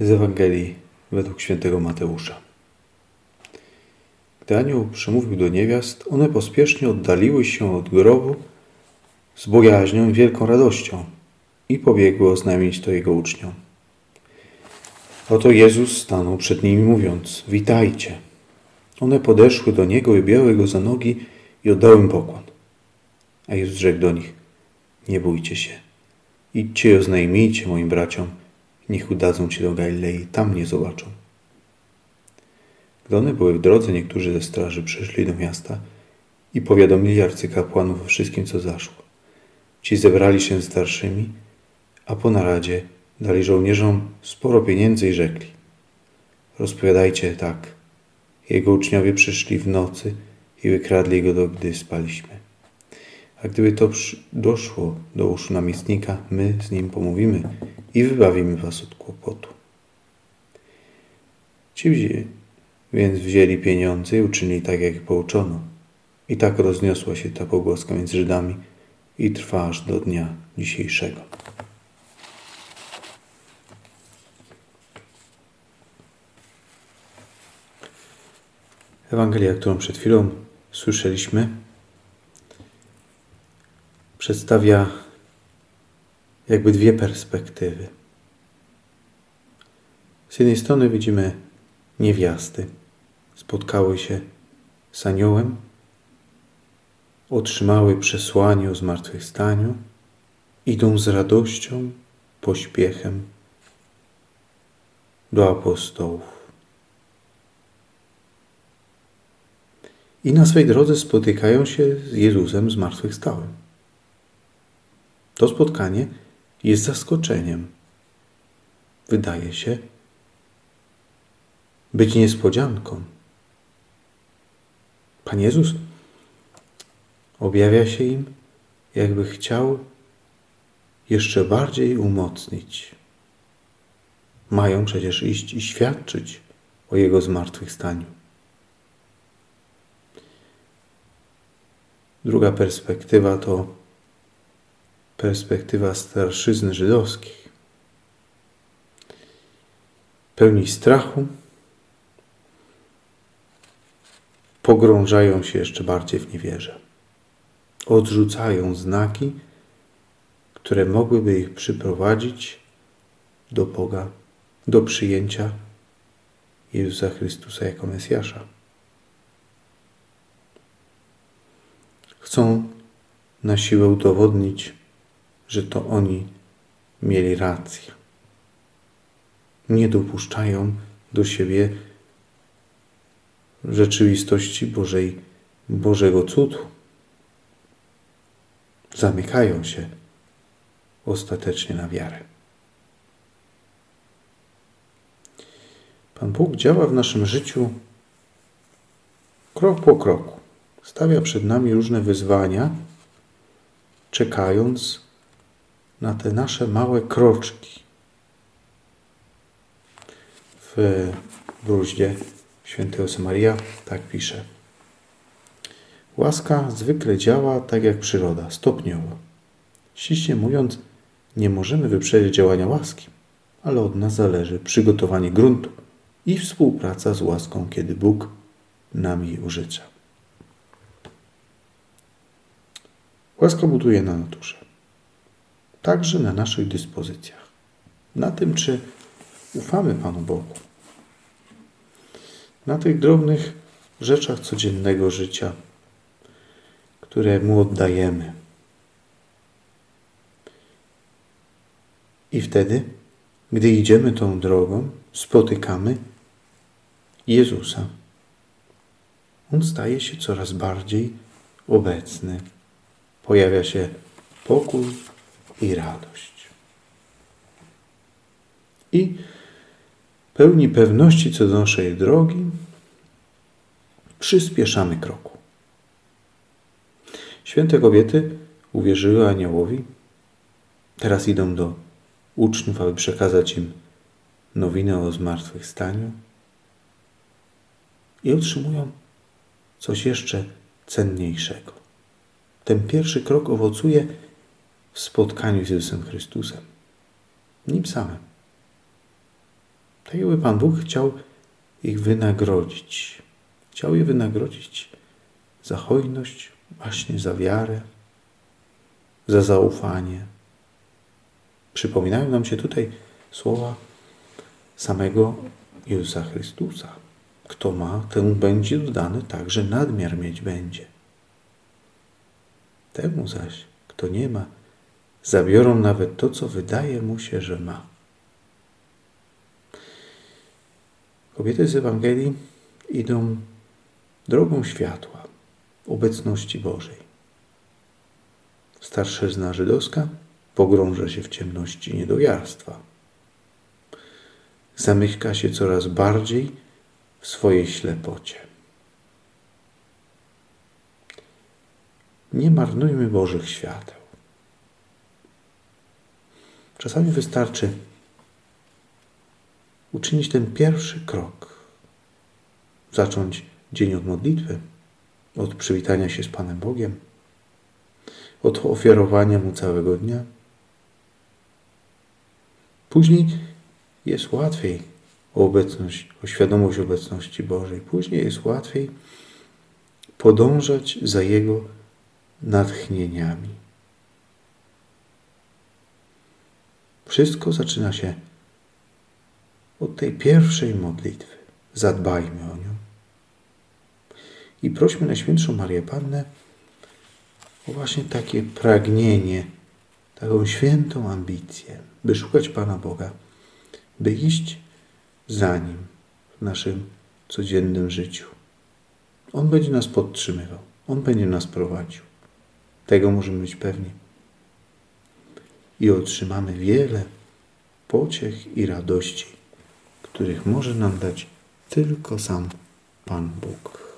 z Ewangelii według świętego Mateusza. Gdy anioł przemówił do niewiast, one pospiesznie oddaliły się od grobu z bojaźnią i wielką radością i pobiegły oznajmić to jego uczniom. Oto Jezus stanął przed nimi mówiąc, witajcie. One podeszły do Niego i objęły Go za nogi i oddały pokłon. A Jezus rzekł do nich, nie bójcie się. Idźcie i oznajmijcie moim braciom, niech udadzą się do Galilei, tam mnie zobaczą. Gdy one były w drodze, niektórzy ze straży przyszli do miasta i powiadomili arcykapłanów o wszystkim, co zaszło. Ci zebrali się z starszymi, a po naradzie dali żołnierzom sporo pieniędzy i rzekli: Rozpowiadajcie tak. Jego uczniowie przyszli w nocy i wykradli go, do, gdy spaliśmy. A gdyby to doszło do uszu namiestnika, my z nim pomówimy i wybawimy was od kłopotu. Ci więc wzięli pieniądze i uczynili tak, jak pouczono. I tak rozniosła się ta pogłoska między Żydami i trwa aż do dnia dzisiejszego. Ewangelia, którą przed chwilą słyszeliśmy, przedstawia jakby dwie perspektywy. Z jednej strony widzimy niewiasty, spotkały się z aniołem, otrzymały przesłanie o zmartwychwstaniu, idą z radością, pośpiechem do apostołów. I na swej drodze spotykają się z Jezusem zmartwychwstałym. To spotkanie jest zaskoczeniem. Wydaje się być niespodzianką. Pan Jezus objawia się im, jakby chciał jeszcze bardziej umocnić. Mają przecież iść i świadczyć o Jego zmartwychwstaniu. Druga perspektywa to perspektywa starszyzny żydowskich. Pełni strachu, pogrążają się jeszcze bardziej w niewierze. Odrzucają znaki, które mogłyby ich przyprowadzić do Boga, do przyjęcia Jezusa Chrystusa jako Mesjasza. Chcą na siłę udowodnić, że to oni mieli rację. Nie dopuszczają do siebie rzeczywistości Bożej, Bożego cudu. Zamykają się ostatecznie na wiarę. Pan Bóg działa w naszym życiu krok po kroku. Stawia przed nami różne wyzwania, czekając na te nasze małe kroczki. W bruździe świętego Samaria tak pisze. Łaska zwykle działa tak jak przyroda, stopniowo. Ściśle mówiąc, nie możemy wyprzedzić działania łaski, ale od nas zależy przygotowanie gruntu i współpraca z łaską, kiedy Bóg nam jej użycza. Łaska buduje na naturze także na naszych dyspozycjach. Na tym, czy ufamy Panu Bogu. Na tych drobnych rzeczach codziennego życia, które Mu oddajemy. I wtedy, gdy idziemy tą drogą, spotykamy Jezusa. On staje się coraz bardziej obecny. Pojawia się pokój, i radość. I pełni pewności co do naszej drogi, przyspieszamy kroku. Święte kobiety uwierzyły aniołowi, teraz idą do uczniów, aby przekazać im nowinę o zmartwychwstaniu i otrzymują coś jeszcze cenniejszego. Ten pierwszy krok owocuje spotkaniu z Jezusem Chrystusem. Nim samym. Tak jakby Pan Bóg chciał ich wynagrodzić. Chciał je wynagrodzić za hojność, właśnie za wiarę, za zaufanie. Przypominają nam się tutaj słowa samego Jezusa Chrystusa. Kto ma, temu będzie dodane także nadmiar mieć będzie. Temu zaś, kto nie ma, zabiorą nawet to, co wydaje mu się, że ma. Kobiety z Ewangelii idą drogą światła, obecności Bożej. Starszyzna żydowska pogrąża się w ciemności niedowiarstwa. Zamyka się coraz bardziej w swojej ślepocie. Nie marnujmy Bożych świateł. Czasami wystarczy uczynić ten pierwszy krok, zacząć dzień od modlitwy, od przywitania się z Panem Bogiem, od ofiarowania Mu całego dnia. Później jest łatwiej o obecność, o świadomość obecności Bożej. Później jest łatwiej podążać za Jego natchnieniami. Wszystko zaczyna się od tej pierwszej modlitwy. Zadbajmy o nią. I prośmy Najświętszą Marię Pannę o właśnie takie pragnienie, taką świętą ambicję, by szukać Pana Boga, by iść za Nim w naszym codziennym życiu. On będzie nas podtrzymywał, On będzie nas prowadził. Tego możemy być pewni. I otrzymamy wiele pociech i radości, których może nam dać tylko sam Pan Bóg.